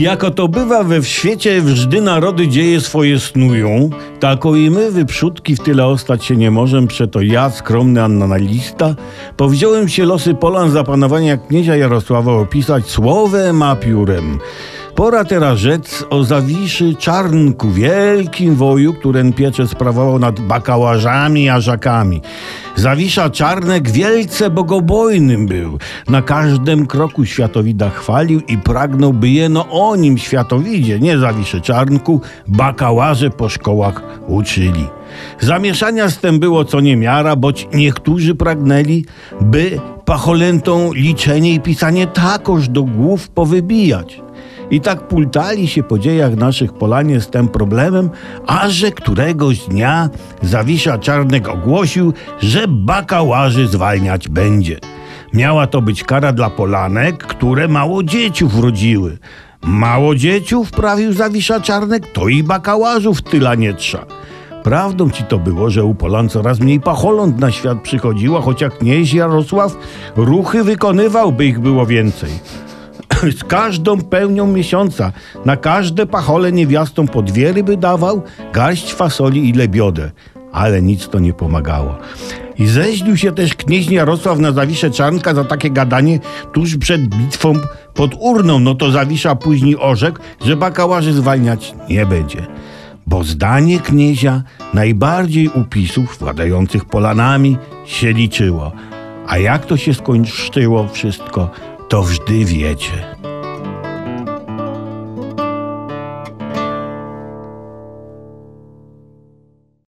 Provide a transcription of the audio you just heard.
Jako to bywa we świecie, wżdy narody dzieje swoje snują, tako i my wyprzódki w tyle ostać się nie możem, przeto ja, skromny annalista, powziąłem się losy Polan za panowania kniezia Jarosława opisać słowem a piórem. Pora teraz rzec o Zawiszy Czarnku, wielkim woju, któren piecze sprawował nad bakałarzami a żakami. Zawisza Czarnek wielce bogobojnym był. Na każdym kroku światowida chwalił i pragnął, by jeno o nim światowidzie, nie Zawiszy Czarnku, bakałarzy po szkołach uczyli. Zamieszania z tym było co niemiara, boć niektórzy pragnęli, by pacholętą liczenie i pisanie takoż do głów powybijać. I tak pultali się po dziejach naszych Polanie z tym problemem, a że któregoś dnia Zawisza Czarnek ogłosił, że bakałarzy zwalniać będzie. Miała to być kara dla Polanek, które mało dzieciów rodziły. Mało dzieciów, prawił Zawisza Czarnek, to i bakałarzów tyla nie trza. Prawdą ci to było, że u Polan coraz mniej pacholąt na świat przychodziła, chociaż knieź Jarosław ruchy wykonywał, by ich było więcej z każdą pełnią miesiąca na każde pachole niewiastom po dwie ryby dawał, garść fasoli i lebiodę. Ale nic to nie pomagało. I zeźlił się też knieź Jarosław na Zawiszę Czarnka za takie gadanie tuż przed bitwą pod urną. No to Zawisza później orzekł, że bakałarzy zwalniać nie będzie. Bo zdanie kniezia najbardziej upisów władających Polanami się liczyło. A jak to się skończyło wszystko, to wżdy wiecie.